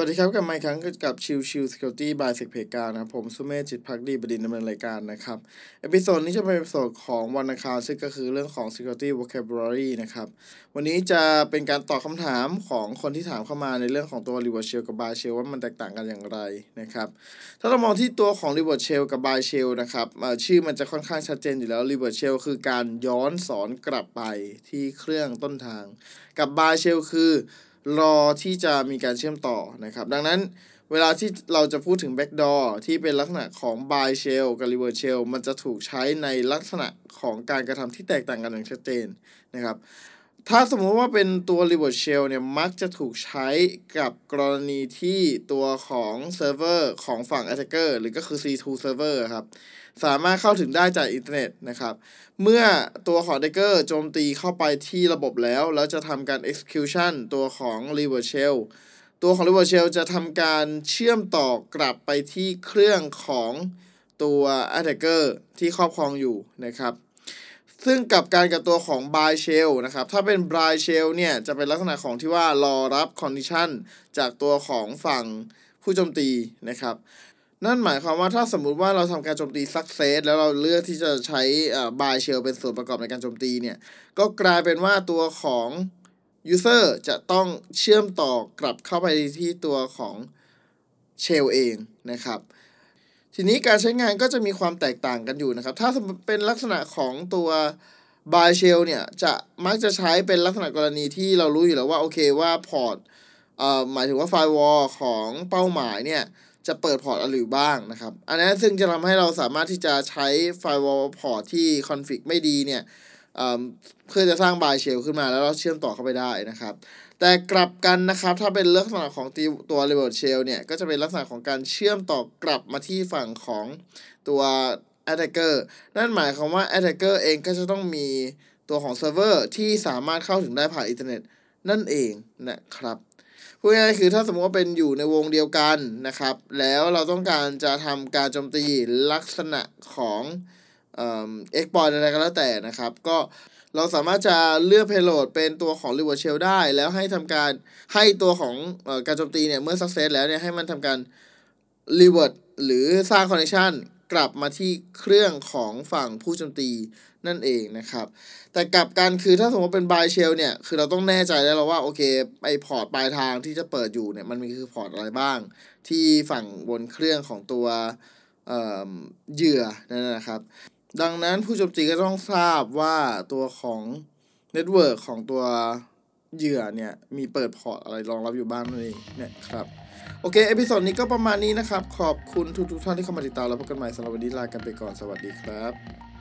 สวัสดีครับ กลับมาอีกครั้งกับชิวชิว Security by s e c p e g a นะครับผมสุเมธจิตภักดีบดินทร์ดำเนินรายการนะครับ episode นี้จะเป็น episode ของวันอังคารซึ่งก็คือเรื่องของ Security Vocabulary นะครับวันนี้จะเป็นการตอบคำถามของคนที่ถามเข้ามาในเรื่องของตัว Reverse Shell กับ Bind Shell ว่ามันแตกต่างกันอย่างไรนะครับถ้าเรามองที่ตัวของ Reverse Shell กับ Bind Shell นะครับชื่อมันจะค่อนข้างชัดเจนอยู่แล้ว Reverse Shell คือการย้อนศรกลับไปที่เครื่องต้นทาง กับ Bind Shell คือ รอที่จะมีการเชื่อมต่อนะครับ ดังนั้นเวลาที่เราจะพูดถึง backdoor ที่เป็นลักษณะของ bind shell กับ reverse shell มันจะถูกใช้ในลักษณะของการกระทำที่แตกต่างกันอย่างชัดเจนนะครับ ถ้าสมมติว่าเป็นตัว reverse shell เนี่ย มักจะถูกใช้กับกรณีที่ตัวของเซิร์ฟเวอร์ของฝั่ง attacker หรือก็คือ C2 server ครับ สามารถเข้าถึงได้จากอินเทอร์เน็ตนะครับ เมื่อตัวของ attacker โจมตีเข้าไปที่ระบบแล้ว แล้วจะทำการ execution ตัวของ reverse shell ตัวของ reverse shell จะทำการเชื่อมต่อกลับไปที่เครื่องของตัว attacker ที่ครอบครองอยู่นะครับ ซึ่งกับการกับตัวของ buy shell นะครับ ถ้าเป็น buy shell เนี่ย จะเป็นลักษณะของที่ว่ารอรับ condition จากตัวของฝั่งผู้โจมตีนะครับ นั่นหมายความว่าถ้าสมมุติว่าเราทำการโจมตี success แล้วเราเลือกที่จะใช้อ่า buy shell เป็นส่วนประกอบในการโจมตีเนี่ย ก็กลายเป็นว่าตัวของ user จะต้องเชื่อมต่อกลับเข้าไปที่ตัวของ shell เองนะครับ ทีนี้การใช้งานก็จะมีความแตกต่างกันอยู่นะครับ ถ้าเป็นลักษณะของตัว buy shell เนี่ยจะมักจะใช้เป็นลักษณะกรณีที่เรารู้อยู่แล้วว่าโอเคว่าพอร์ตเอ่อหมายถึงว่า firewall ของเป้าหมายเนี่ยจะเปิด port อะไรอยู่บ้างนะครับ อันนั้นซึ่งจะทำให้เราสามารถที่จะใช้ firewall port ที่ config ไม่ดีเนี่ย เพื่อจะสร้าง bind shell ขึ้นมาแล้วเราเชื่อมต่อเข้าไปได้นะครับ แต่กลับกันนะครับ ถ้าเป็นลักษณะของตีตัว reverse shell เนี่ย ก็จะเป็นลักษณะของการเชื่อมต่อกลับมาที่ฝั่งของตัว attacker นั่นหมายความว่า attacker เองก็จะต้องมีตัวของเซิร์ฟเวอร์ที่สามารถเข้าถึงได้ผ่านอินเทอร์เน็ตนั่นเองนะครับพูดง่ายๆคือถ้าสมมติว่าเป็นอยู่ในวงเดียวกันนะครับ แล้วเราต้องการจะทำการโจมตีลักษณะของ เอ่อ exploit อะไรก็แล้วแต่นะครับ ก็เราสามารถจะเลือก payload เป็นตัวของ r e v e r s h e l l ได้ แล้วให้ทำการให้ตัวของอการโจมตีเนี่ย เมื่อ success แล้วเนี่ย ให้มันทำการ revert หรือสร้าง connection กลับมาที่เครื่องของฝั่งผู้โจมตีนั่นเองนะครับ แต่กลับกันคือถ้าสมมติเป็น bind shell เนี่ย คือเราต้องแน่ใจได้แล้วว่า โอเคไอ port ปลายทางที่จะเปิดอยู่เนี่ย มันมีคือ port อะไรบ้าง ที่ฝั่งบนเครื่องของตัวเอ่อเหยื่อนั่นนะครับ ดังนั้นผู้โจมตีก็ต้องทราบว่าตัวของ network ของตัวเหยื่อเนี่ย มีเปิด port อะไรรองรับอยู่บ้างนั่นเองเนี่ยครับ โอเค episode นี้ก็ประมาณนี้นะครับ ขอบคุณทุกๆท่านที่เข้ามาติดตามแล้วพบกันใหม่สำหรับวันนี้ลากันไปก่อนสวัสดีครับ